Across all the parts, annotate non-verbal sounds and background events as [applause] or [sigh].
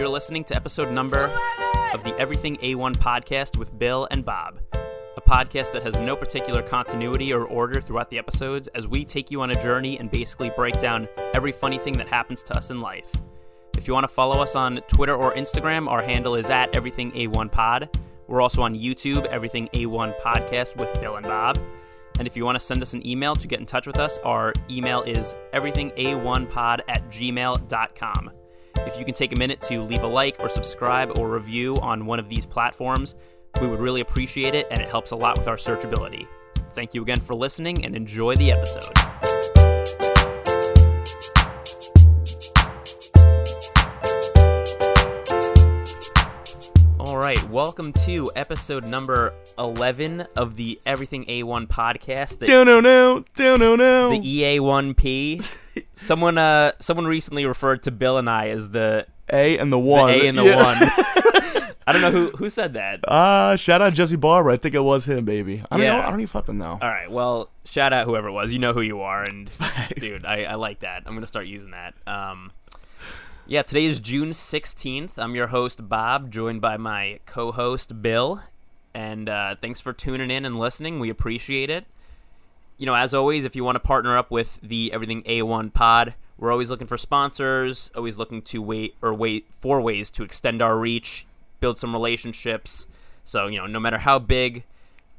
You're listening to episode number of the Everything A1 podcast with Bill and Bob, a podcast that has no particular continuity or order throughout the episodes as we take you on a journey and basically break down every funny thing that happens to us in life. If you want to follow us on Twitter or Instagram, our handle is at Everything A1 Pod. We're also on YouTube, Everything A1 Podcast with Bill and Bob. And if you want to send us an email to get in touch with us, our email is everythinga1pod at gmail.com. If you can take a minute to leave a like or subscribe or review on one of these platforms, we would really appreciate it and it helps a lot with our searchability. Thank you again for listening and enjoy the episode. All right, welcome to episode number 11 of the Everything A1 podcast. The, Down, no, down, no, no. the E EA1P. Someone uh someone recently referred to Bill and I as the, A and the the one. A and the Yeah. one. [laughs] I don't know who who said that. Ah, shout out Jesse Barber. I think it was him, baby. I don't Yeah. know. I don't even fucking know. All right, well, shout out whoever it was. You know who you are, and [laughs] dude, I, I like that. I'm gonna start using that. Um, yeah, today is June 16th. I'm your host Bob, joined by my co-host Bill, and uh, thanks for tuning in and listening. We appreciate it. You know, as always, if you want to partner up with the Everything A1 Pod, we're always looking for sponsors. Always looking to wait or wait for ways to extend our reach, build some relationships. So you know, no matter how big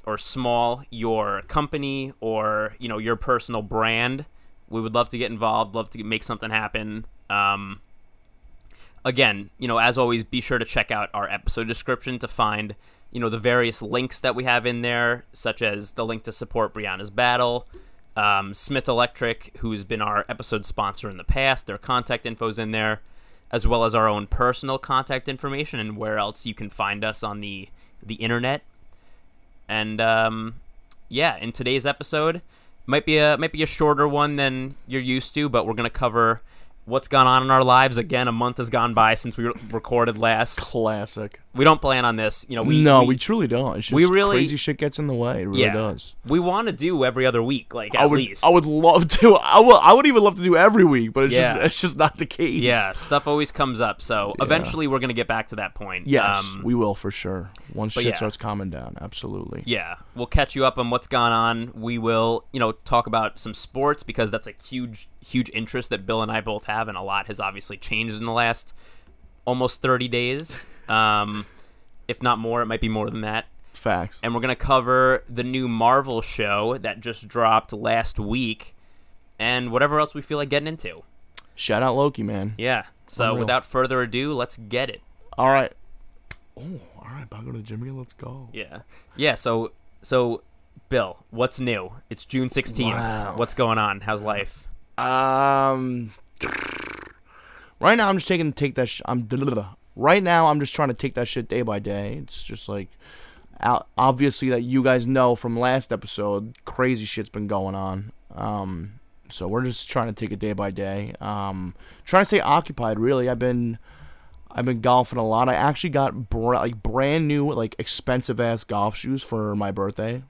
or small your company or you know your personal brand we would love to get involved love to make something happen um, again you know as always be sure to check out our episode description to find you know the various links that we have in there such as the link to support brianna's battle um, smith electric who's been our episode sponsor in the past their contact info's in there as well as our own personal contact information and where else you can find us on the the internet. And um, yeah, in today's episode, might be a might be a shorter one than you're used to, but we're gonna cover what's gone on in our lives. Again, a month has gone by since we re- recorded last. Classic. We don't plan on this, you know. We no, we, we, truly don't. It's just we really- crazy shit gets in the way. It really yeah, does. we want to do every other week, like at I would, least. I would love to. I would, I would even love to do every week, but it's Yeah. just, it's just not the case. yeah, stuff always comes up. So eventually, we're gonna get back to that point. Yes, Um, we will for sure. Once shit yeah. starts calming down, absolutely. yeah, we'll catch you up on what's gone on. We will, you know, talk about some sports because that's a huge, huge interest that Bill and I both have, and a lot has obviously changed in the last almost 30 days. Um, if not more, it might be more than that. Facts. And we're gonna cover the new Marvel show that just dropped last week, and whatever else we feel like getting into. Shout out Loki, man. Yeah. So Unreal. without further ado, let's get it. All right. Oh, all right. To go to the gym again. Let's go. Yeah. Yeah. So so, Bill, what's new? It's June 16th. Wow. What's going on? How's life? Um, right now I'm just taking take that. Sh- I'm right now I'm just trying to take that shit day by day. It's just like, obviously that you guys know from last episode, crazy shit's been going on. Um, so we're just trying to take it day by day. Um, trying to stay occupied. Really, I've been. I've been golfing a lot. I actually got br- like brand new, like expensive ass golf shoes for my birthday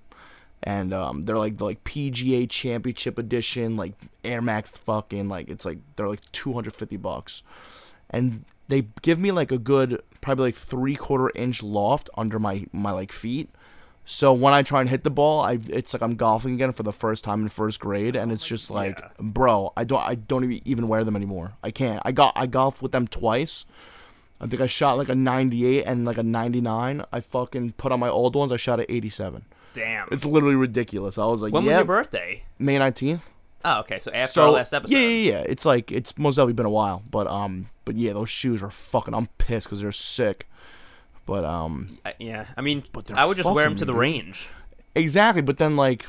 and um, they're like the like PGA Championship Edition, like Air Max fucking like it's like they're like two hundred fifty bucks, and they give me like a good probably like three quarter inch loft under my my like feet. So when I try and hit the ball, I it's like I'm golfing again for the first time in first grade, and it's just like, Yeah. bro, I don't I don't even even wear them anymore. I can't. I got I golfed with them twice. I think I shot like a 98 and like a 99. I fucking put on my old ones. I shot at 87. Damn. It's literally ridiculous. I was like, when was yeah, your birthday? May 19th. Oh, okay. So after So our last episode. yeah, yeah, yeah. It's like it's most definitely been a while, but um, but yeah, those shoes are fucking. I'm pissed because they're sick. But um, yeah. I mean, But I would just wear them to the range. exactly. But then like,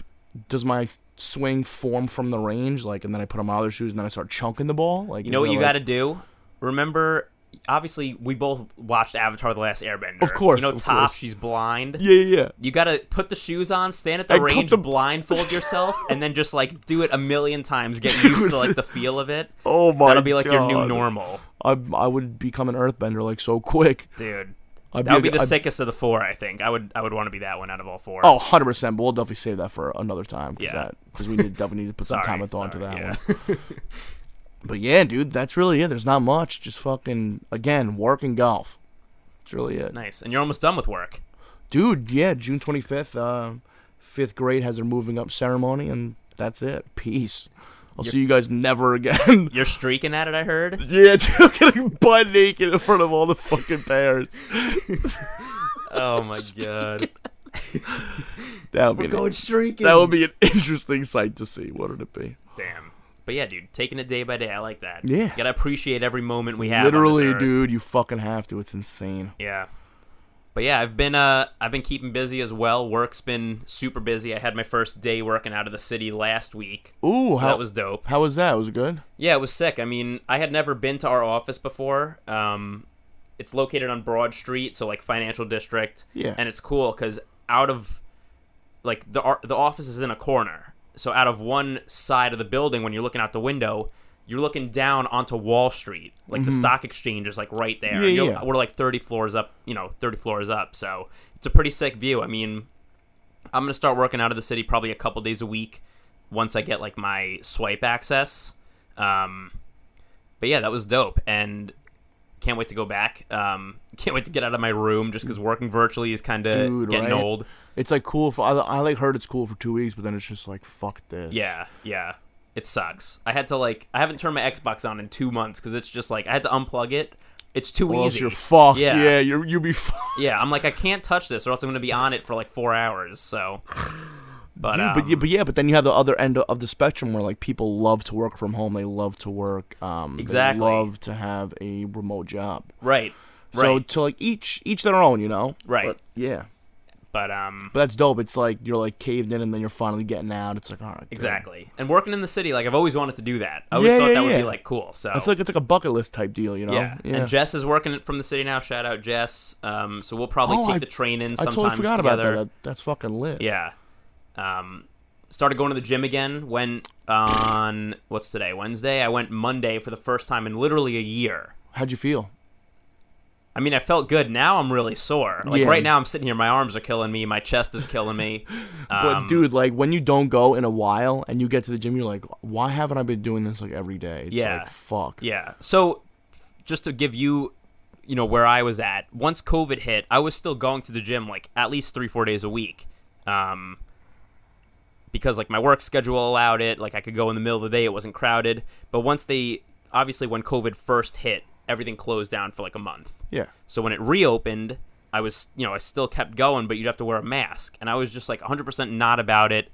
does my swing form from the range? Like, and then I put on my other shoes, and then I start chunking the ball. Like, You know what you got to do? Remember, obviously, we both watched Avatar: The Last Airbender. Of course, You know, course. she's blind. Yeah, yeah, yeah. You got to put the shoes on, stand at the cut range, the- blindfold yourself, and then just like do it a million times. Get [laughs] used to [laughs] like the feel of it. Oh my god. That'll be like your new normal, I I would become an earthbender like so quick. dude. I'd That would be a- the I'd- sickest of the four. I think I would. I would want to be that one out of all four. Oh, 100 percent. But we'll definitely save that for another time. Cause Yeah. because we need, definitely need to put some [laughs] time and thought into that yeah. one. But yeah, dude, that's really it. There's not much. Just fucking again, work and golf. That's really it. Nice. And you're almost done with work. Dude, yeah, June 25th, uh, fifth grade has their moving up ceremony, and that's it. Peace. I'll see you guys never again. [laughs] You're streaking at it, I heard. yeah, [laughs] dude, getting butt naked in front of all the fucking parents. [laughs] Oh my god. That would be an, streaking. that would be an interesting sight to see. What would it be? Damn. But yeah, dude, taking it day by day, I like that. Yeah. You gotta appreciate every moment we have. Literally, dude, you fucking have to. It's insane. Yeah. But yeah, I've been uh I've been keeping busy as well. Work's been super busy. I had my first day working out of the city last week. Ooh, So how that was dope. how was that? Was it good? Yeah, it was sick. I mean, I had never been to our office before. Um, it's located on Broad Street, so like financial district. Yeah. And it's cool because out of like the the office is in a corner, so out of one side of the building, when you're looking out the window, you're looking down onto Wall Street. Like the stock exchange is like right there. Mm-hmm. Yeah, yeah. We're like 30 floors up. You know, 30 floors up. So it's a pretty sick view. I mean, I'm gonna start working out of the city probably a couple days a week once I get like my swipe access. Um, but yeah, that was dope, and can't wait to go back. Um, [laughs] can't wait to get out of my room just because working virtually is kind of getting right? old. It's like cool. For, I, I like heard it's cool for two weeks, but then it's just like fuck this. Yeah, yeah, it sucks. I had to like I haven't turned my Xbox on in two months because it's just like I had to unplug it. It's too Or easy. you're fucked. Yeah. Yeah, you're you be [laughs] fucked. yeah, I'm like I can't touch this, or else I'm gonna be on it for like four hours. So, but Dude, um, but, yeah, but yeah, but then you have the other end of the spectrum where like people love to work from home. They love to work. Um, they Exactly. love to have a remote job. right, Right So right, to like each each their own, you know. Right. But, yeah, but um, but that's dope. It's like you're like caved in, and then you're finally getting out. It's like all right. good. exactly. And working in the city, like I've always wanted to do that. I always Yeah, thought yeah, that would be like cool. So I feel like it's like a bucket list type deal, you know. yeah. and Jess is working from the city now. Shout out Jess. Um, so we'll probably Oh, take I- the train in I totally forgot together. about that. that. That's fucking lit. Yeah. Um, started going to the gym again. Went on what's today? Wednesday. I went Monday for the first time in literally a year. How'd you feel? I mean, I felt good. Now I'm really sore. Like Yeah. right now, I'm sitting here. My arms are killing me. My chest is killing me. [laughs] But Um, dude, like when you don't go in a while and you get to the gym, you're like, why haven't I been doing this like every day? It's Yeah. like fuck. Yeah. So, just to give you, you know, where I was at, once COVID hit, I was still going to the gym like at least three, four days a week. Um, because like my work schedule allowed it. Like I could go in the middle of the day, it wasn't crowded. But once they, obviously, when COVID first hit, everything closed down for like a month. Yeah. So when it reopened, I was, you know, I still kept going, but you'd have to wear a mask. And I was just like 100% not about it.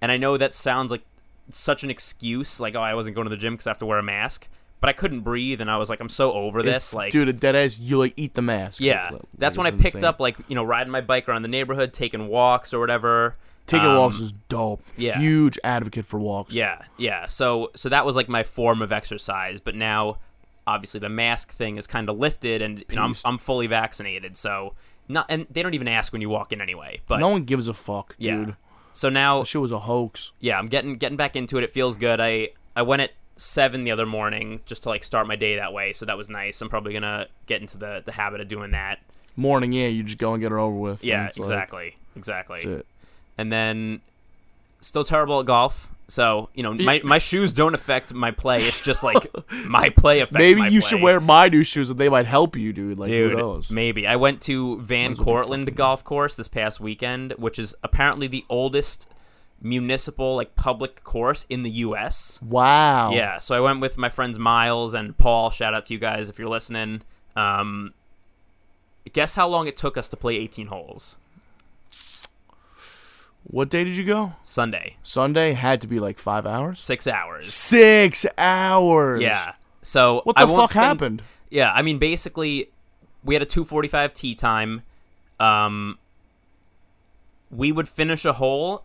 And I know that sounds like such an excuse, like, oh, I wasn't going to the gym because I have to wear a mask. But I couldn't breathe, and I was like, I'm so over this. If- like, dude, a dead ass, you like eat the mask. yeah. Like, That's when I picked insane. up, like, you know, riding my bike around the neighborhood, taking walks or whatever. Taking Um, walks is dope. yeah. Huge advocate for walks. Yeah, yeah. So so that was like my form of exercise, but now obviously the mask thing is kind of lifted and you know I'm I'm fully vaccinated. So not and they don't even ask when you walk in anyway. But No one gives a fuck, yeah. dude. So now shit was a hoax. yeah, I'm getting getting back into it. It feels good. I I went at 7 the other morning just to like start my day that way, so that was nice. I'm probably to get into the the habit of doing that. Morning, yeah, you just go and get it over with. Yeah, it's like, exactly. exactly. that's it. and then still terrible at golf. So you know, my, my shoes don't affect my play. It's just like [laughs] my play affects. Maybe you play. should wear my new shoes and they might help you, dude. Like who Dude, knows? maybe I went to Van Might as well be Cortlandt Golf Course this past weekend, which is apparently the oldest municipal like public course in the U.S. Wow. Yeah, so I went with my friends Miles and Paul. Shout out to you guys if you're listening. Um, guess how long it took us to play 18 holes? What day did you go? Sunday, Sunday had to be like five hours. six hours. Six hours. Yeah. So What the I fuck spend- happened? Yeah, I mean, basically, we had a 2:45 tee time. Um, we would finish a hole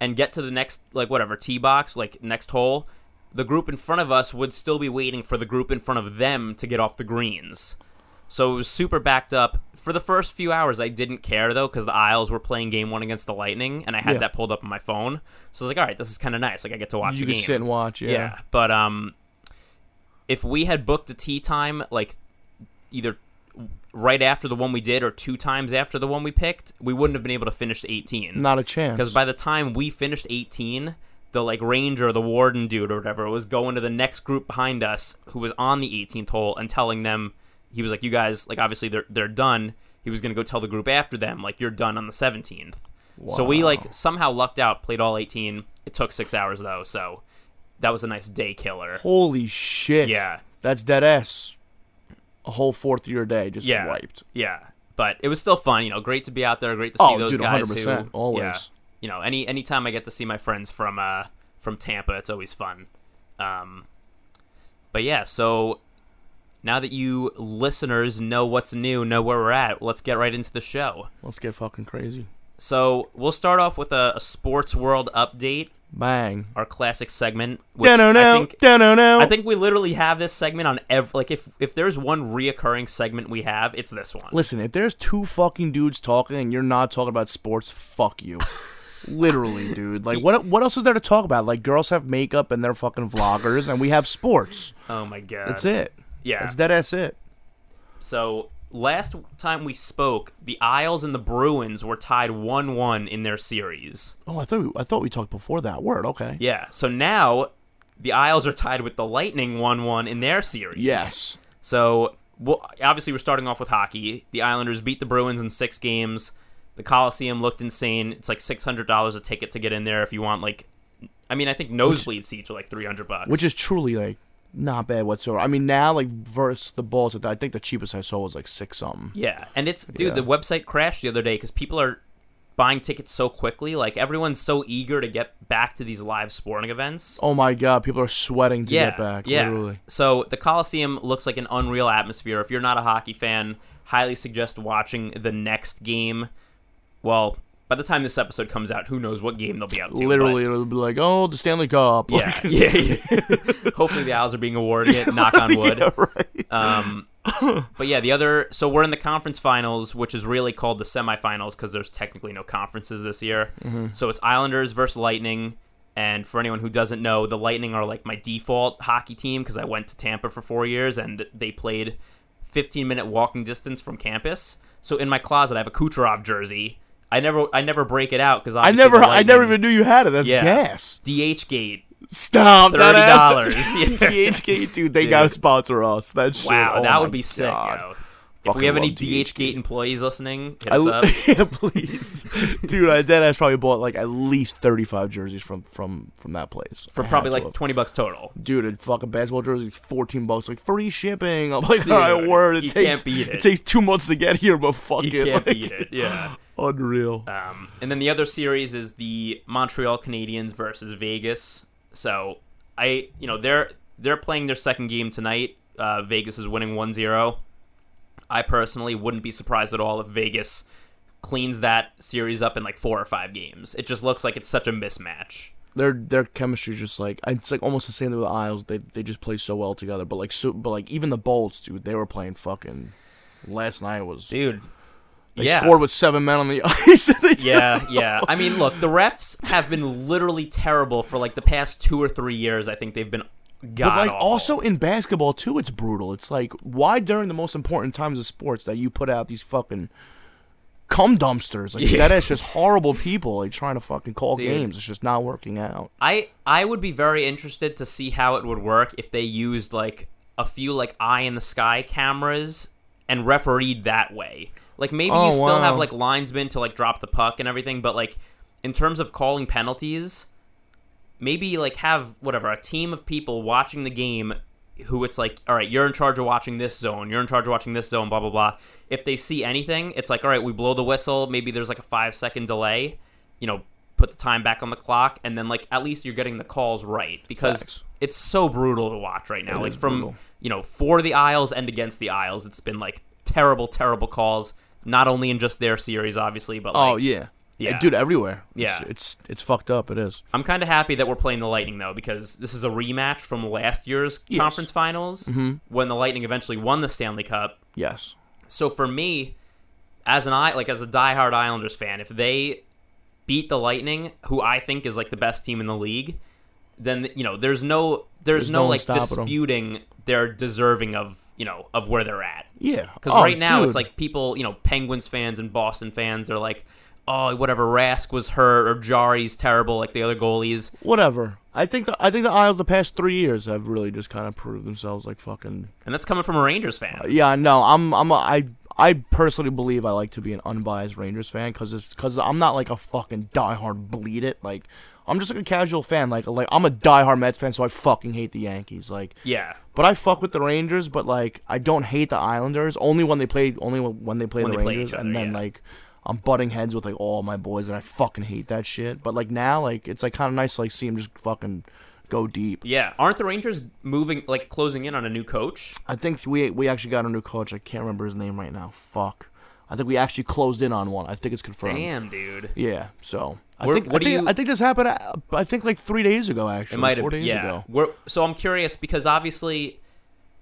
and get to the next, like whatever tee box, like next hole. The group in front of us would still be waiting for the group in front of them to get off the greens. So it was super backed up. For the first few hours, I didn't care though, because the Isles were playing game one against the Lightning, and I had Yeah. that pulled up on my phone. So I was like, all right, this is kind of nice. Like I get to watch You the game. sit and watch. Yeah. Yeah, but um, if we had booked a tee time like either right after the one we did or two times after the one we picked, we wouldn't have been able to finish 18. Not a chance. Because by the time we finished 18, the like ranger, the warden dude or whatever was going to the next group behind us who was on the 18th hole and telling them he was like, "You guys, like obviously they're they're done." He was gonna go tell the group after them, like, "You're done on the 17th." So we like somehow lucked out, played all 18. It took six hours though, so that was a nice day killer. Holy shit. Yeah. That's dead ass. A whole fourth year day just Yeah. wiped. Yeah, but it was still fun. You know, great to be out there. Great to see Oh, those dude, guys 100%, who always. Yeah, you know, any anytime I get to see my friends from uh from Tampa, it's always fun. Um, but yeah, so now that you listeners know what's new, know where we're at, let's get right into the show. Let's get fucking crazy. So we'll start off with a, a sports world update, Bang. our classic segment. Which I think. I think we literally have this segment on every like if if there's one reoccurring segment we have, it's this one. Listen, if there's two fucking dudes talking and you're not talking about sports, fuck you. [laughs] Literally, dude. Like, what what else is there to talk about? Like, girls have makeup and they're fucking vloggers, and we have sports. Oh my god. That's it. Yeah. That's dead ass it. So last time we spoke, the Isles and the Bruins were tied one-one in their series. Oh, I thought we, I thought we talked before that word. Okay. Yeah. So now the Isles are tied with the Lightning one-one in their series. Yes. So well, obviously we're starting off with hockey. The Islanders beat the Bruins in six games. The Coliseum looked insane. It's like six hundred dollars a ticket to get in there if you want like. I mean, I think nosebleed seats are like three hundred bucks. Which is truly like not bad whatsoever. I mean, now like versus the balls, I think the cheapest I saw was like six something. Yeah, and it's dude, Yeah. the website crashed the other day because people are buying tickets so quickly. Like everyone's so eager to get back to these live sporting events. Oh my god, people are sweating to yeah, get back. yeah. Literally. So the Coliseum looks like an unreal atmosphere. If you're not a hockey fan, highly suggest watching the next game. Well, by the time this episode comes out, who knows what game they'll be up to? but- Literally, it'll be like, oh, the Stanley Cup. yeah, [laughs] yeah, yeah. [laughs] Hopefully the Owls are being awarded [laughs] it. Knock on wood. yeah, right. Um, but yeah, the other. So we're in the conference finals, which is really called the semifinals because there's technically no conferences this year. So it's Islanders versus Lightning. And for anyone who doesn't know, the Lightning are like my default hockey team because I went to Tampa for four years and they played 15 minute walking distance from campus. So in my closet, I have a Kucherov jersey. I never, I never break it out because I never, I never even knew you had it. That's Yeah. gas. DHgate. Stop. that ass- $30, [laughs] yeah. DHK, dude, they Dude. gotta sponsor us. That shit. Wow, oh that would be sick, God. yo. If we have any DH DHgate employees listening, hit I, us up. [laughs] yeah, please, dude. I dead ass probably bought like at least thirty five jerseys from from from that place for I probably like have. 20 bucks total. dude, a fucking basketball jersey, fourteen bucks, like free shipping. [laughs] I'm like, Dude, all right, word. It you takes can't beat it. takes two months to get here, but fuck You it, can't like, beat it. Yeah. Unreal. Um, and then the other series is the Montreal Canadiens versus Vegas. So I, you know, they're they're playing their second game tonight. Uh, Vegas is winning 1-0. I personally wouldn't be surprised at all if Vegas cleans that series up in like four or five games. It just looks like it's such a mismatch. Their their chemistry is just like it's like almost the same thing with the Isles. They they just play so well together. But like so, but like even the Bolts, dude, they were playing fucking. Last night was Dude. They yeah. scored with seven men on the [laughs] ice. [laughs] Yeah, yeah. I mean, look, the refs have been literally terrible for like the past two or three years. I think they've been god But like awful. also in basketball too, it's brutal. It's like why during the most important times of sports that you put out these fucking cum dumpsters. Like Yeah. that is just horrible people like trying to fucking call Dude. games. It's just not working out. I I would be very interested to see how it would work if they used like a few like eye in the sky cameras and refereed that way. Like maybe Oh, you still have like linesmen to like drop the puck and everything, but like in terms of calling penalties, maybe like have whatever a team of people watching the game who it's like all right you're in charge of watching this zone. You're in charge of watching this zone blah blah blah. If they see anything it's like all right we blow the whistle. Maybe there's like a five second delay. You know put the time back on the clock and then like at least you're getting the calls right. Because Facts. it's so brutal to watch right now. It like from brutal. you know for the Isles and against the Isles, it's been like terrible terrible calls not only in just their series obviously but oh, like oh yeah. yeah. dude, everywhere. Yeah. it's it's, it's fucked up. It is. I'm kind of happy that we're playing the Lightning though, because this is a rematch from last year's Yes. conference finals mm-hmm. when the Lightning eventually won the Stanley Cup. Yes. So for me, as an I like as a diehard Islanders fan, if they beat the Lightning, who I think is like the best team in the league, then you know there's no there's, There's no, no like disputing they're deserving of you know of where they're at. Yeah. Because Oh, right now dude. it's like people, you know, Penguins fans and Boston fans are like, oh, whatever, Rask was hurt or Jarry's terrible, like the other goalies. Whatever. I think the I think the Isles the past three years have really just kind of proved themselves like fucking. And that's coming from a Rangers fan. Uh, yeah, no, I'm I'm a, I I personally believe I like to be an unbiased Rangers fan because it's because I'm not like a fucking diehard bleed it like. I'm just like a casual fan. Like, like I'm a diehard Mets fan, so I fucking hate the Yankees. Like, Yeah. But I fuck with the Rangers. But like, I don't hate the Islanders. Only when they play, only when they play When the they play Rangers, and then yeah. like, I'm butting heads with like all my boys, and I fucking hate that shit. But like now, like, it's like kind of nice to like see them just fucking go deep. Yeah. Aren't the Rangers moving, like closing in on a new coach? I think we we actually got a new coach. I can't remember his name right now. Fuck. I think we actually closed in on one. I think it's confirmed. Damn, dude. Yeah. So I think what I do think, you- I think this happened. uh, I think like three days ago. Actually, It might four have, days yeah. so I'm curious because obviously,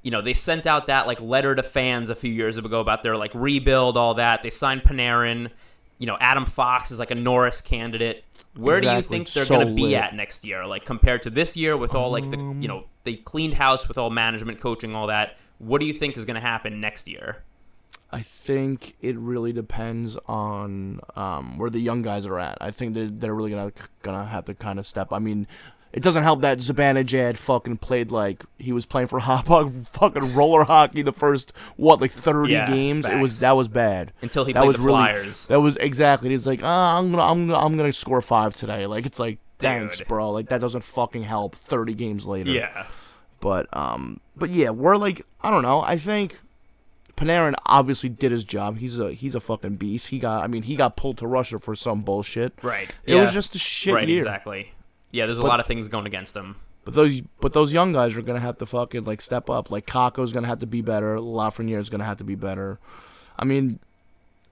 you know, they sent out that like letter to fans a few years ago about their like rebuild, all that. They signed Panarin. You know, Adam Fox is like a Norris candidate. Where do you think they're So going to be lit. at next year? Like compared to this year with all like the Um, you know they cleaned house with all management, coaching, all that. What do you think is going to happen next year? I think it really depends on um, where the young guys are at. I think they're, they're really gonna gonna have to kind of step. I mean, it doesn't help that Zibanejad fucking played like he was playing for [laughs] hop fucking roller hockey the first what like thirty Yeah, games. It was that was bad. Until he that played was the really Flyers. that was exactly. He's like, ah, I'm gonna I'm gonna I'm gonna score five today. Like it's like thanks, Dude. bro. Like that doesn't fucking help. Thirty games later. yeah. But um, but yeah, we're like I don't know. I think Panarin obviously did his job. He's a he's a fucking beast. He got I mean he got pulled to Russia for some bullshit. Right. It yeah. was just a shit right. year. Exactly. Yeah. There's a But- lot of things going against him. But those but those young guys are gonna have to fucking like step up. Like Kakko's gonna have to be better. Lafreniere's gonna have to be better. I mean,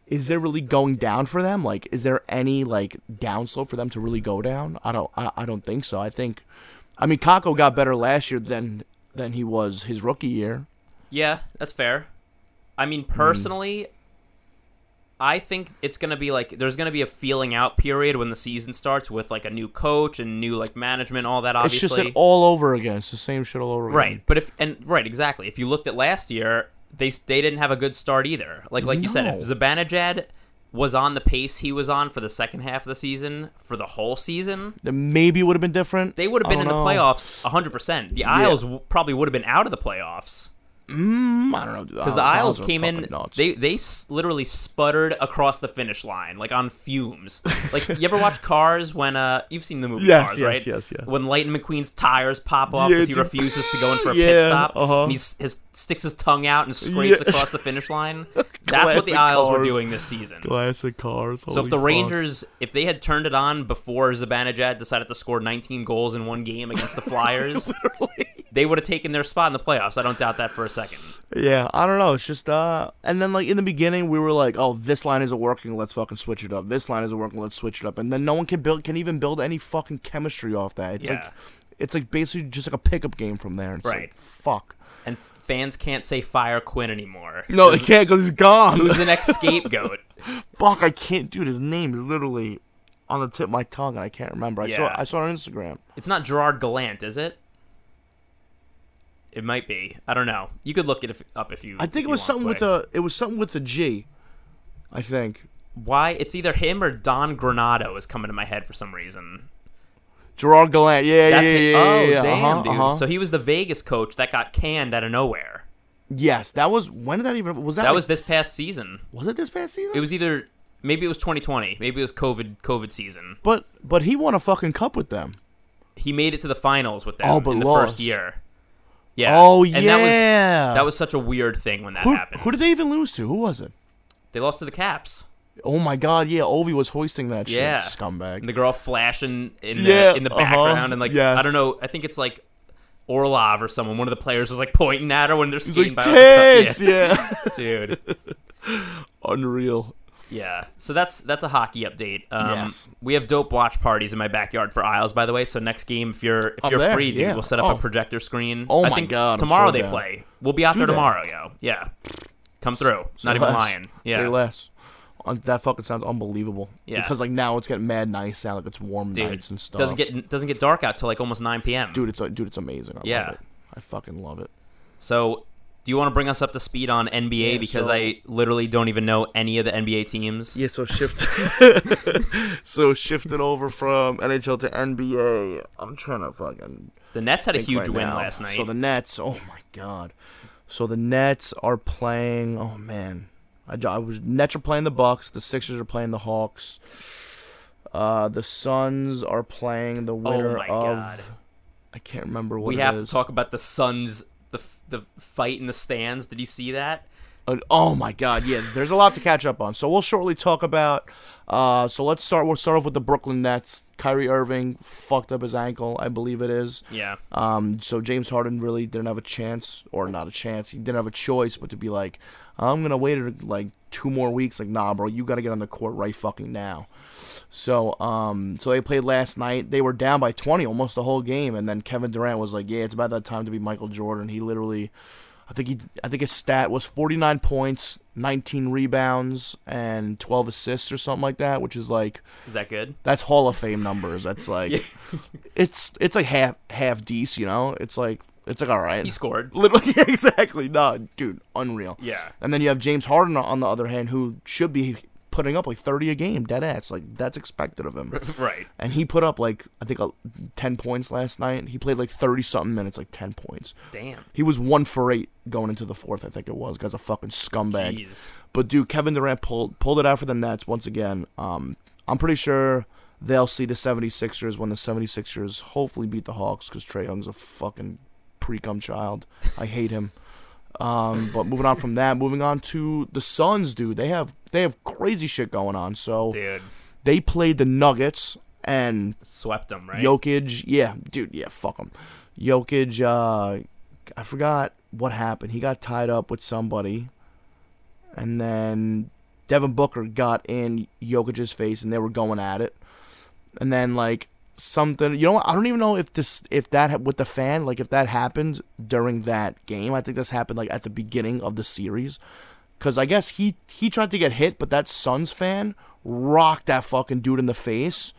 is there really going down for them? Like, is there any like downslope for them to really go down? I don't I, I don't think so. I think, I mean, Kakko got better last year than than he was his rookie year. Yeah, that's fair. I mean, Hmm. personally, I think it's gonna be like there's gonna be a feeling out period when the season starts with like a new coach and new like management, all that. Obviously, It's just it all over again. It's the same shit all over again. right. But if and right, exactly. If you looked at last year, they they didn't have a good start either. Like like you said, if No. Zibanejad was on the pace he was on for the second half of the season, for the whole season, Then maybe it would have been different. they would have been in the don't playoffs 100%. The Isles w- probably would have been out of the playoffs. Mm, I don't know. Because the Isles came in, nuts. they they s- literally sputtered across the finish line, like on fumes. Like you ever watch Cars when uh you've seen the movie Yes, Cars, yes, right? yes, yes. When Lightning McQueen's tires pop off Yeah, because he refuses to go in for a [laughs] Yeah, pit stop, uh-huh. and he his, sticks his tongue out and scrapes Yeah. across the finish line. [laughs] That's what the Isles were doing this season. classic cars. So if the Rangers, if they had turned it on before Zibanejad decided to score 19 goals in one game against the [laughs] Flyers, they would have taken their spot in the playoffs. I don't doubt that for a second. Yeah, I don't know. It's just uh, and then like in the beginning, we were like, "Oh, this line isn't working. Let's fucking switch it up. This line isn't working. Let's switch it up." And then no one can build, can even build any fucking chemistry off that. It's Yeah. like, it's like basically just like a pickup game from there. It's Right. Like, fuck. And fans can't say fire Quinn anymore. No, they can't because he's gone. Who's the next [laughs] scapegoat? fuck, I can't, dude. His name is literally on the tip of my tongue, and I can't remember. I Yeah. saw, I saw it on Instagram. It's not Gerard Gallant, is it? It might be. I don't know. You could look it if, up if you. I think it was something with the, it was something with the G. I think Why? It's either him or Don Granato is coming to my head for some reason. Gerard Gallant. Yeah, That's yeah, yeah, oh yeah, yeah. damn, uh-huh, dude! uh-huh. So he was the Vegas coach that got canned out of nowhere. yes, that was when did that even was that? That like- was this past season. was it this past season? It was either maybe it was 2020, maybe it was COVID COVID season. But but he won a fucking cup with them. He made it to the finals with them Oh, but in the lost. first year. Yeah. Oh And that was yeah. that was such a weird thing when that who, happened. who did they even lose to? Who was it? they lost to the Caps. Oh my god, yeah, Ovi was hoisting that shit. Yeah. Scumbag. And the girl flashing in the Yeah, in the uh-huh, background and like yes. I don't know, I think it's like Orlov or someone. One of the players was like pointing at her when they're He's skating like by. tits, yeah. [laughs] dude. [laughs] Unreal. Yeah, so that's that's a hockey update. Um, Yes. We have dope watch parties in my backyard for Isles, by the way. So next game, if you're if I'm you're there, free, dude, yeah. we'll set up Oh. a projector screen. Oh I my God, Tomorrow so they down. play. We'll be out Do there that. tomorrow, yo. Yeah, come through. Say Not even less. lying. Say Yeah, less. Uh, That fucking sounds unbelievable. Yeah. Because like now it's getting mad nice out, like it's warm dude. nights and stuff. Doesn't get doesn't get dark out till like almost 9 p.m. dude, it's like dude, it's amazing. I Yeah. love it. I fucking love it. So, do Do you want to bring us up to speed on NBA Yeah, because so- I literally don't even know any of the NBA teams. Yeah, so shift [laughs] [laughs] so shifted over from NHL to NBA. I'm trying to fucking The Nets had a huge right win now. last night. So the Nets, oh my god. So the Nets are playing. Oh man, I, I was Nets are playing the Bucks. The Sixers are playing the Hawks. Uh, the Suns are playing the winner Oh my of. God. I can't remember what we have is. to talk about the Suns, the the fight in the stands. Did you see that? Uh, oh my god, yeah. There's a lot to catch up on. So we'll shortly talk about. Uh, so let's start. We'll start off with the Brooklyn Nets. Kyrie Irving fucked up his ankle, I believe it is. Yeah. Um, so James Harden really didn't have a chance, or not a chance. He didn't have a choice but to be like, I'm gonna wait like two more weeks. Like, nah, bro, you gotta get on the court right fucking now. So, um, so they played last night. They were down by 20 almost the whole game, and then Kevin Durant was like, "Yeah, it's about that time to be Michael Jordan." He literally, I think he, I think his stat was 49 points, 19 rebounds, and 12 assists or something like that, which is like Is that good? that's Hall of Fame numbers. That's [laughs] like, Yeah. it's it's like half half decent, you know. It's like it's like all right. He scored. [laughs] Literally, [laughs] exactly. No, dude, unreal. Yeah. And then you have James Harden on the other hand, who should be putting up like 30 a game, dead ass. Like that's expected of him. [laughs] right. And he put up like I think uh, 10 points last night. He played like 30 something minutes, like 10 points. Damn. He was one for eight going into the fourth. I think it was. Guy's a fucking scumbag. Jeez. But dude, Kevin Durant pulled pulled it out for the Nets once again. Um, I'm pretty sure they'll see the 76ers when the 76ers hopefully beat the Hawks because Trae Young's a fucking pre-cum child. I hate him. Um, but moving on from that, moving on to the Suns, dude. They have they have crazy shit going on. So Dude. they played the Nuggets and Swept them, right? Jokic, yeah, dude, yeah, fuck them. Jokic, uh, I forgot what happened. He got tied up with somebody, and then Devin Booker got in Jokic's face, and they were going at it. And then like something, you know? I don't even know if this, if that with the fan, like if that happened during that game. I think this happened like at the beginning of the series, because I guess he he tried to get hit, but that Suns fan rocked that fucking dude in the face.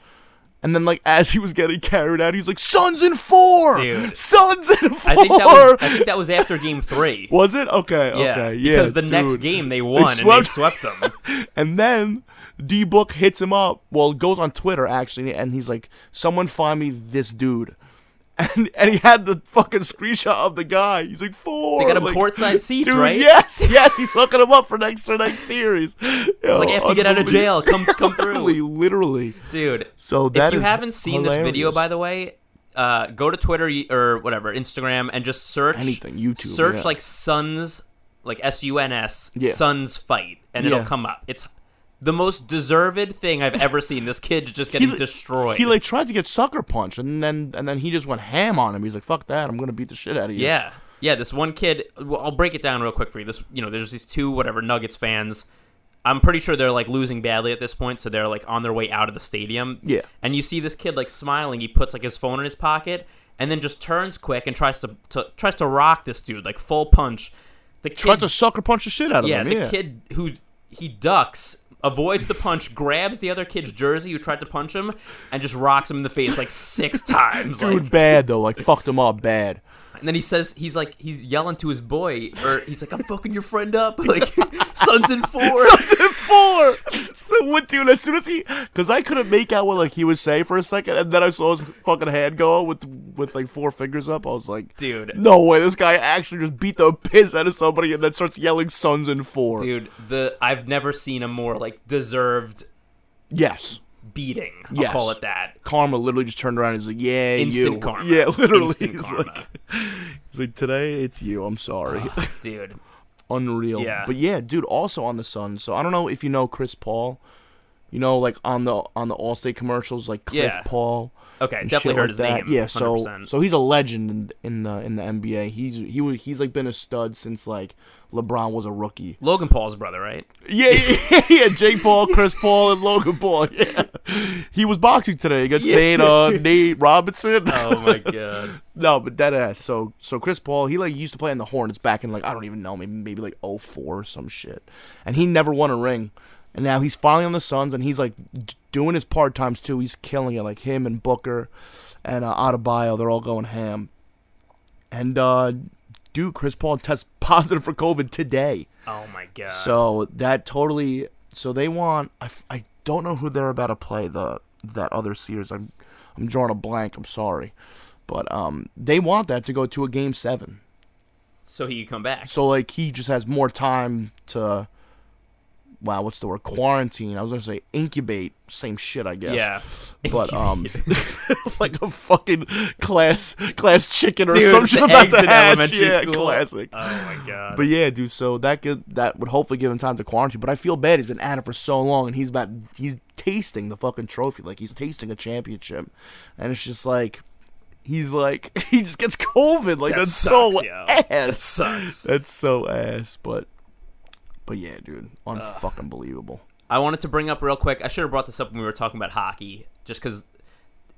And then, like, [laughs] as he was getting carried out, he's like, "Suns in four, Dude. Suns in four." I think that was I think that was after game three. Was it okay? yeah. okay, yeah. Because the next game they won and they swept them. [laughs] And then D Book hits him up. Well, goes on Twitter actually, and he's like, "Someone find me this dude." [laughs] And, and he had the fucking screenshot of the guy. He's like four. They got him like, courtside [laughs] seats, dude, right? Yes, [laughs] yes. He's hooking him up for next for next series. It's like after you get out of jail, come come through. literally. literally, Dude. So that if you haven't seen this video, by the way, uh, go to Twitter or whatever, Instagram, and just search Anything, YouTube, Search yeah. like Suns, like S U N S, Suns fight, and Yeah. it'll come up. It's the most deserved thing I've ever seen. This kid just getting li- destroyed. He like tried to get sucker punched, and then and then he just went ham on him. He's like, "Fuck that! I'm gonna beat the shit out of you." Yeah, yeah. This one kid. Well, I'll break it down real quick for you. This, you know, there's these two whatever Nuggets fans. I'm pretty sure they're like losing badly at this point, so they're like on their way out of the stadium. Yeah. And you see this kid like smiling. He puts like his phone in his pocket, and then just turns quick and tries to, to tries to rock this dude like full punch. The kid, tried to sucker punch the shit out of yeah, him. Yeah, the kid who he ducks. Avoids the punch, grabs the other kid's jersey who tried to punch him, and just rocks him in the face like six [laughs] times. dude, like, bad though. Like fucked him up bad. and then he says he's like he's yelling to his boy, or he's like, "I'm fucking your friend up." [laughs] Like, Suns in four. [laughs] Suns in four. So what, dude? As soon as he, because I couldn't make out what like he was saying for a second, and then I saw his fucking hand go with with like four fingers up. I was like, Dude. no way, this guy actually just beat the piss out of somebody and then starts yelling "Suns in four. Dude, the I've never seen a more like deserved Yes. beating. I'll Yes. call it that. Karma literally just turned around and he's like, "Yeah, Instant you." karma. Yeah, literally. Instant he's karma. like, he's like, "Today it's you." I'm sorry. Ah, dude. Unreal. Yeah. But yeah, dude. Also on the Sun. So I don't know if you know Chris Paul. You know, like on the on the Allstate commercials, like Cliff Yeah. Paul. Okay, definitely heard like his that. name. Yeah, so 100%. so he's a legend in, in the in the NBA. He's he was he's like been a stud since like LeBron was a rookie. Logan Paul's brother, right? Yeah, yeah, [laughs] yeah. Jake Paul, Chris Paul, and Logan Paul. [laughs] Yeah, [laughs] he was boxing today against Yeah. Nate uh, Nate Robinson. Oh my god. no, but dead ass. So so Chris Paul, he like used to play in the Hornets back in like I don't even know, maybe maybe like 04 or some shit, and he never won a ring. And now he's finally on the Suns, and he's like d- doing his part times too. He's killing it, like him and Booker and uh, Adebayo. They're all going ham. And uh, dude, Chris Paul tests [laughs] positive for COVID today. Oh my god. So that totally. So they want. I, I don't know who they're about to play. The that other series. I'm I'm drawing a blank. I'm sorry, but um, they want that to go to a game seven. so he could come back. So like he just has more time to. Wow, what's the word? Quarantine. I was gonna say incubate. Same shit, I guess. Yeah. But [laughs] um, [laughs] like a fucking class class chicken or Dude, some shit about to hatch. [laughs] Yeah, school. classic. Oh my god. But yeah, dude. So that could that would hopefully give him time to quarantine. But I feel bad. He's been at it for so long, and he's about he's tasting the fucking trophy, like he's tasting a championship, and it's just like he's like he just gets COVID. Like That that's sucks, so yo. ass. That sucks. That's so ass. But but yeah, dude, unfucking believable. I wanted to bring up real quick. I should have brought this up when we were talking about hockey, just because.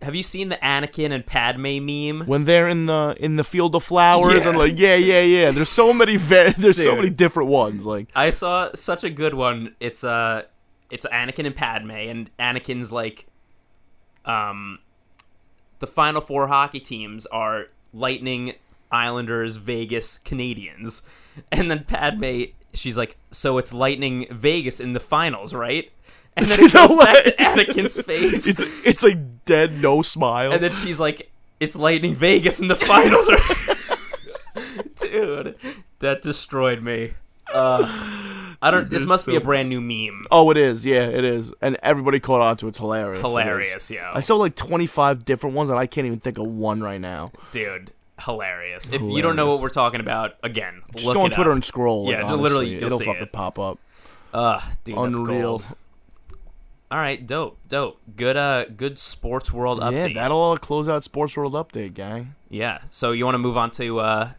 Have you seen the Anakin and Padme meme? When they're in the in the field of flowers Yeah. and like yeah yeah yeah, there's so many va- [laughs] there's so Dude. many different ones. Like I saw such a good one. It's uh it's Anakin and Padme, and Anakin's like, um, the final four hockey teams are Lightning, Islanders, Vegas, Canadiens, [laughs] and then Padme, she's like, so it's Lightning, Vegas in the finals, right? [laughs] And then it goes back what? to Anakin's [laughs] face, it's it's like dead no smile. and then she's like, it's Lightning, Vegas in the finals, right? [laughs] Dude, that destroyed me. Uh, I don't. This must be a brand new meme. oh, it is. Yeah, it is. And everybody caught on to it. It's hilarious. It. Hilarious, yeah. I saw like 25 different ones, and I can't even think of one right now. Dude, hilarious. If you don't know what we're talking about, again, Just look go on it Twitter up. and scroll. Yeah, just literally, you'll it'll see fucking it. pop up. Ugh, dude, that's Unreal. gold. All right, dope, dope. Good, uh, good sports world update. Yeah, that'll close out Sports World Update, gang. Yeah. So you want to move on to uh,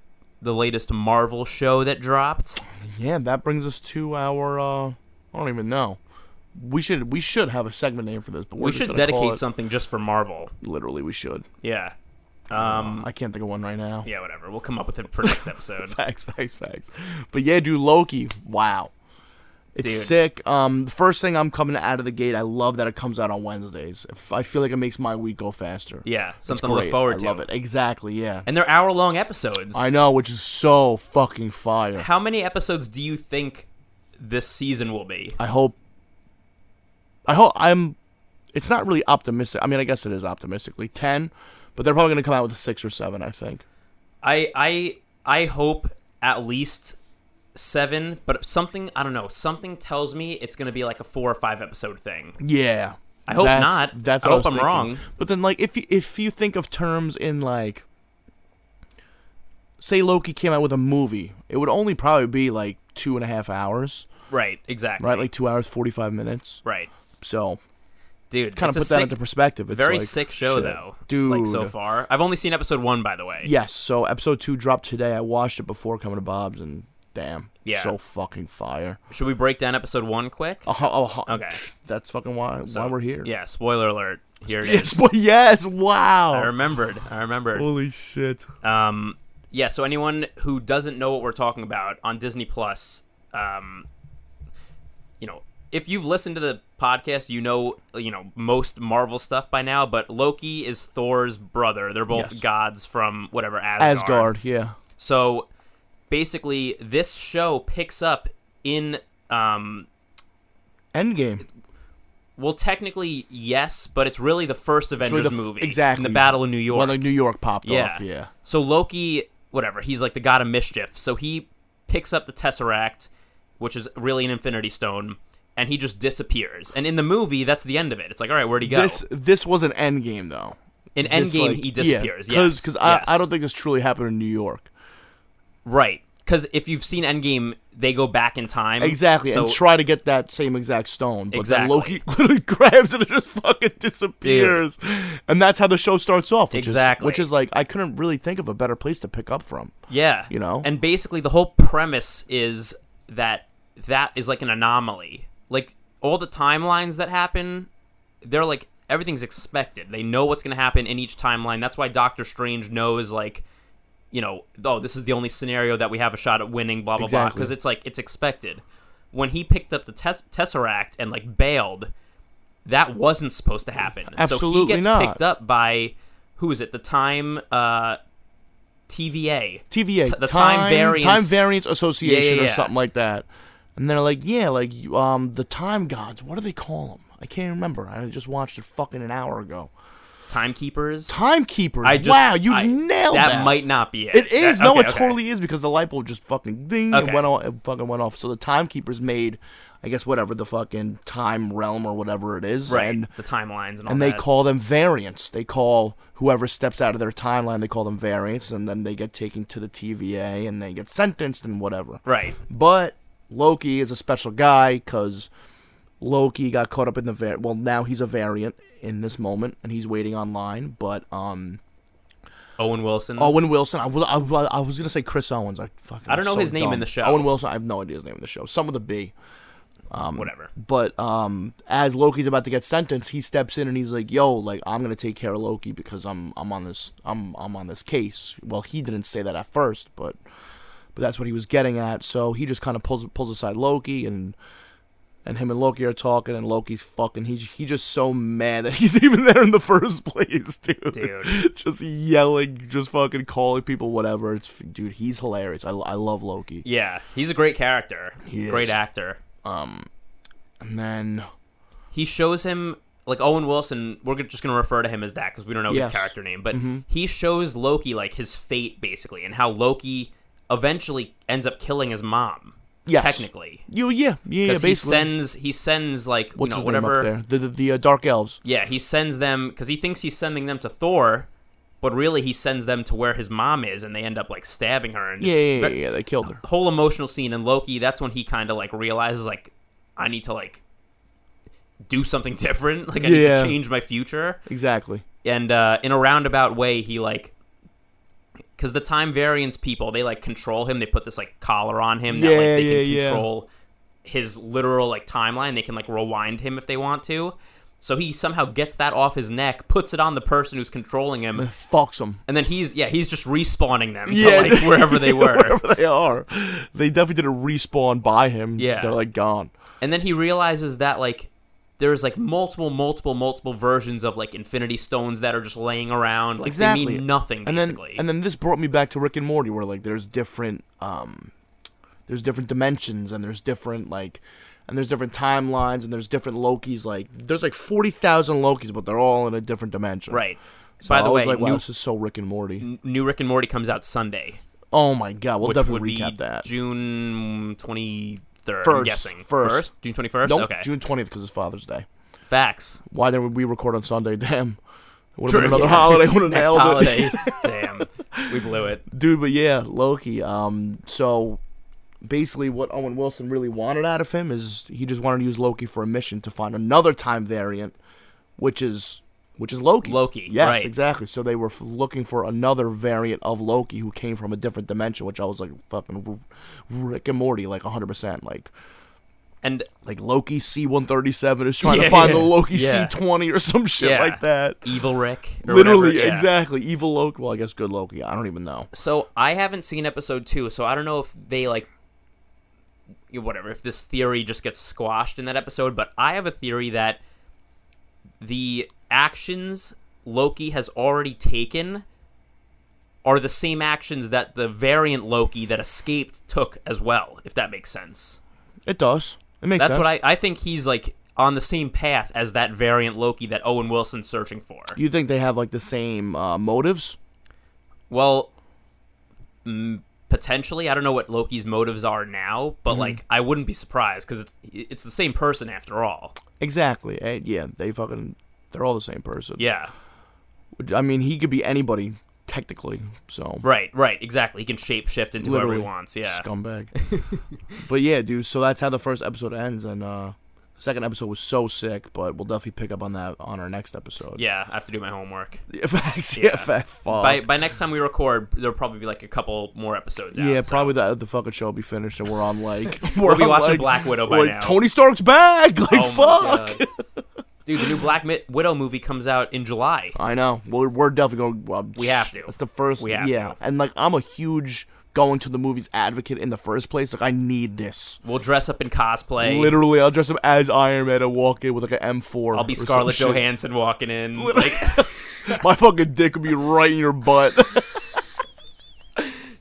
the latest Marvel show that dropped? Yeah, that brings us to our. uh I don't even know. We should we should have a segment name for this, but we're We should dedicate something just for Marvel. Literally, we should. Yeah. Um. I can't think of one right now. Yeah. Whatever. We'll come up with it for next episode. [laughs] Facts, facts, facts. But yeah, dude, Loki. Wow. It's Dude. sick. Um, the first thing I'm coming out of the gate, I love that it comes out on Wednesdays. If I feel like it makes my week go faster. Yeah. Something to look forward I to. love it. Exactly. Yeah. And they're hour long episodes. I know, which is so fucking fire. How many episodes do you think this season will be? I hope. I hope I'm. It's not really optimistic. I mean, I guess it is optimistically ten, but they're probably gonna come out with a six or seven. I think. I I I hope at least seven, but something I don't know. Something tells me it's gonna be like a four or five episode thing. Yeah. I hope That's- not. That's I hope I'm thinking. wrong. But then, like, if you, if you think of terms in like, say Loki came out with a movie, it would only probably be like two and a half hours, Right, exactly. right? Like two hours forty five minutes. right, So dude. kind of put that sick, into perspective. It's very like, sick show shit. though, dude. Like so far, I've only seen episode one, by the way. Yes. So episode two dropped today. I watched it before coming to Bob's, and damn, Yeah. so fucking fire. Should we break down episode one quick? Oh, oh, oh, Okay. [sniffs] That's fucking why So, why we're here. Yeah. Spoiler alert. Here it is. Yes. Yes. Wow. I remembered. I remembered. Holy shit. Um, yeah. So anyone who doesn't know what we're talking about on Disney Plus, um, you know, if you've listened to the podcast, you know, you know most Marvel stuff by now. But Loki is Thor's brother. They're both Yes. gods from whatever Asgard. Asgard. Yeah. So basically, this show picks up in. Um, Endgame. well, technically, yes, but it's really the first Avengers the f- movie. exactly. In the Battle of New York. Well, like New York popped Yeah. off. Yeah. So Loki, whatever, he's like the god of mischief. So he picks up the Tesseract, which is really an Infinity Stone, and he just disappears. And in the movie, that's the end of it. It's like, all right, where'd he go? This this was an Endgame though. in This, Endgame, like- he disappears. Yeah, yes, because I, yes. I don't think this truly happened in New York. right. Because if you've seen Endgame, they go back in time. Exactly, So and try to get that same exact stone. But Exactly. then Loki [laughs] literally grabs it and just fucking disappears. And that's how the show starts off. Which Exactly. Is, which is like I couldn't really think of a better place to pick up from. Yeah. You know? And basically the whole premise is that that is like an anomaly. Like all the timelines that happen, they're like everything's expected. They know what's going to happen in each timeline. That's why Doctor Strange knows like you know, oh, this is the only scenario that we have a shot at winning blah blah blah because it's like it's expected. When he picked up the tes- Tesseract and like bailed, that wasn't supposed to happen. Absolutely so he gets not. picked up by who is it? The time uh TVA. TVA, T- the Time Variance- Time Variance Association Yeah, yeah, or something like that. And they're like, yeah, like you- um, the Time Gods. What do they call them? I can't remember. I just watched it fucking an hour ago. Timekeepers. Timekeepers. I just, wow, you I- nailed that. that. might not be it. It is. That- no, okay, it okay. totally is because the light bulb just fucking ding Okay. and went off. It fucking went off. So the timekeepers made, I guess, whatever the fucking time realm or whatever it is, right. and the timelines and all and they call them variants. They call whoever steps out of their timeline. They call them variants, and then they get taken to the TVA and they get sentenced and whatever. right. But Loki is a special guy because Loki got caught up in the var- well now he's a variant in this moment and he's waiting online. But um. Owen Wilson. Owen Wilson. I was, I was, I was gonna say Chris Owens. I fucking. I don't know so his name in the show. Owen Wilson. I have no idea his name in the show. Some of a B. whatever. But um, as Loki's about to get sentenced, he steps in and he's like, "Yo, like I'm gonna take care of Loki because I'm I'm on this I'm I'm on this case." Well, he didn't say that at first, but but that's what he was getting at. So he just kind of pulls pulls aside Loki and. And him and Loki are talking, and Loki's fucking. He's he just so mad that [laughs] he's even there in the first place, dude. Dude. [laughs] just yelling, just fucking calling people whatever. It's dude, he's hilarious. I, I love Loki. Yeah, he's a great character. He great is. actor. And then He shows him like Owen Wilson. We're just gonna refer to him as that because we don't know Yes. his character name. But Mm-hmm. he shows Loki like his fate basically, and how Loki eventually ends up killing his mom. Yes. technically, you, yeah, yeah, yeah because he sends he sends like What's you know his whatever. name up there? The the, the uh, Dark Elves. Yeah, he sends them because he thinks he's sending them to Thor, but really he sends them to where his mom is, and they end up like stabbing her. And Yeah, yeah, yeah, yeah, They killed her. whole emotional scene and Loki, that's when he kind of like realizes like I need to like do something [laughs] different. Like I need Yeah. to change my future. Exactly. And uh, in a roundabout way, he like because the time variance people they like control him. They put this like collar on him that like they yeah, can yeah. control his literal like timeline. They can like rewind him if they want to. So he somehow gets that off his neck, puts it on the person who's controlling him, [laughs] Fucks them. and then he's yeah he's just respawning them Yeah, to like wherever they [laughs] were. Wherever they are, they definitely did a respawn by him. Yeah. they're like gone. and then he realizes that like there's like multiple multiple multiple versions of like infinity stones that are just laying around like Exactly. they mean nothing basically. And then and then this brought me back to Rick and Morty, where like there's different um, there's different dimensions and there's different like. And there's different timelines, and there's different Lokis. Like, there's like forty thousand Lokis, but they're all in a different dimension. right So by the I was way like, wow, new, this is so Rick and Morty. new rick and morty comes out sunday Oh my god, we'll definitely recap that. june 23rd i'm First, guessing first. june 21st Nope, okay June twentieth because it's Father's Day. facts Why didn't we record on Sunday? [laughs] Damn, would have been another yeah. holiday. Would have nailed holiday it, [laughs] damn we blew it dude. But yeah, Loki. Um, so basically, what Owen Wilson really wanted out of him is he just wanted to use Loki for a mission to find another time variant, which is which is Loki. Loki, Yes, right. exactly. So they were f- looking for another variant of Loki who came from a different dimension, which I was like fucking Rick and Morty, like 100. percent Like and like Loki C137 is trying Yeah, to find the Loki yeah. C20 or some shit Yeah. like that. evil rick Literally, yeah. exactly. Evil Loki. Well, I guess good Loki. I don't even know. So I haven't seen episode two, so I don't know if they like whatever if this theory just gets squashed in that episode. But I have a theory that the actions Loki has already taken are the same actions that the variant Loki that escaped took as well. If that makes sense. It does. It makes That's sense. what I I think he's like on the same path as that variant Loki that Owen Wilson's searching for. You think they have like the same uh, motives? Well, mm, potentially. I don't know what Loki's motives are now, but like I wouldn't be surprised because it's it's the same person after all. Exactly. Eh, yeah, they fucking. They're all the same person. Yeah, I mean, he could be anybody technically. So right, right, exactly. He can shapeshift into literally whoever he wants. Yeah, scumbag. [laughs] but yeah, dude. So that's how the first episode ends, and uh, the second episode was so sick. But we'll definitely pick up on that on our next episode. yeah. I have to do my homework. [laughs] Yeah, facts. Yeah. Yeah, fact. Fuck. By by next time we record, there'll probably be like a couple more episodes. Out, yeah, so- probably the the fucking show will be finished, and we're on like [laughs] we're We'll be on, watching like- Black Widow by like, now. Tony Stark's back. Like Oh fuck. Dude, the new Black Widow movie comes out in July. I know. We're, we're definitely going. Uh, We have to. That's the first. We have yeah, to. and like I'm a huge going to the movies advocate in the first place. Like I need this. We'll dress up in cosplay. Literally, I'll dress up as Iron Man and walk in with like an M4. I'll be Scarlett shit. Johansson walking in. [laughs] Like, My fucking dick would be right in your butt. [laughs]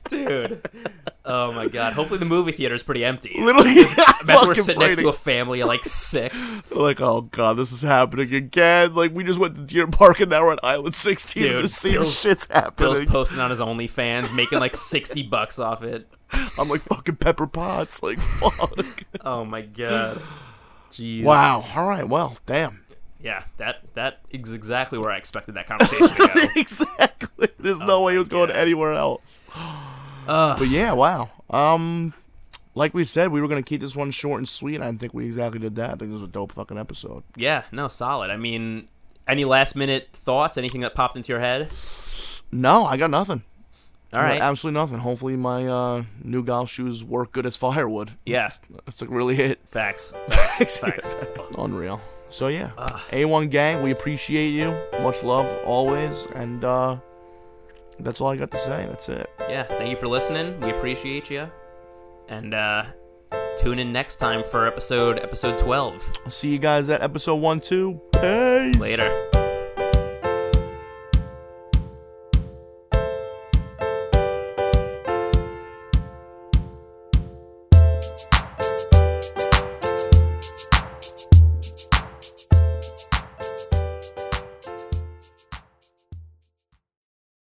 dude. Oh my god. Hopefully the movie theater is pretty empty. Literally, Imagine we're sitting next to a family of like six. [laughs] like, oh god, this is happening again. Like, we just went to Deer Park and now we're at Island 16 and Dude, the same Bill's- shit's happening. Bill's posting on his OnlyFans, making like sixty bucks off it. I'm like fucking Pepper Potts. Like, fuck. Oh my god. Jeez. wow. All right. Well, damn. Yeah, that that is exactly where I expected that conversation to go. [laughs] exactly. There's oh no way he was going anywhere else. Ugh. But yeah, wow. Um, like we said, we were gonna keep this one short and sweet. I think we exactly did that. I think it was a dope fucking episode. yeah, no, solid. I mean, any last minute thoughts? Anything that popped into your head? No, I got nothing. All right. absolutely nothing. Hopefully, my uh, new golf shoes work good as firewood. Yeah, That's like really it. facts. [laughs] Facts. facts. [laughs] Unreal. So yeah, A1 gang, we appreciate you. Much love always, and uh, that's all I got to say. That's it. Yeah, thank you for listening. We appreciate you. And uh tune in next time for episode episode 12. I'll see you guys at episode one, two. Peace. Later.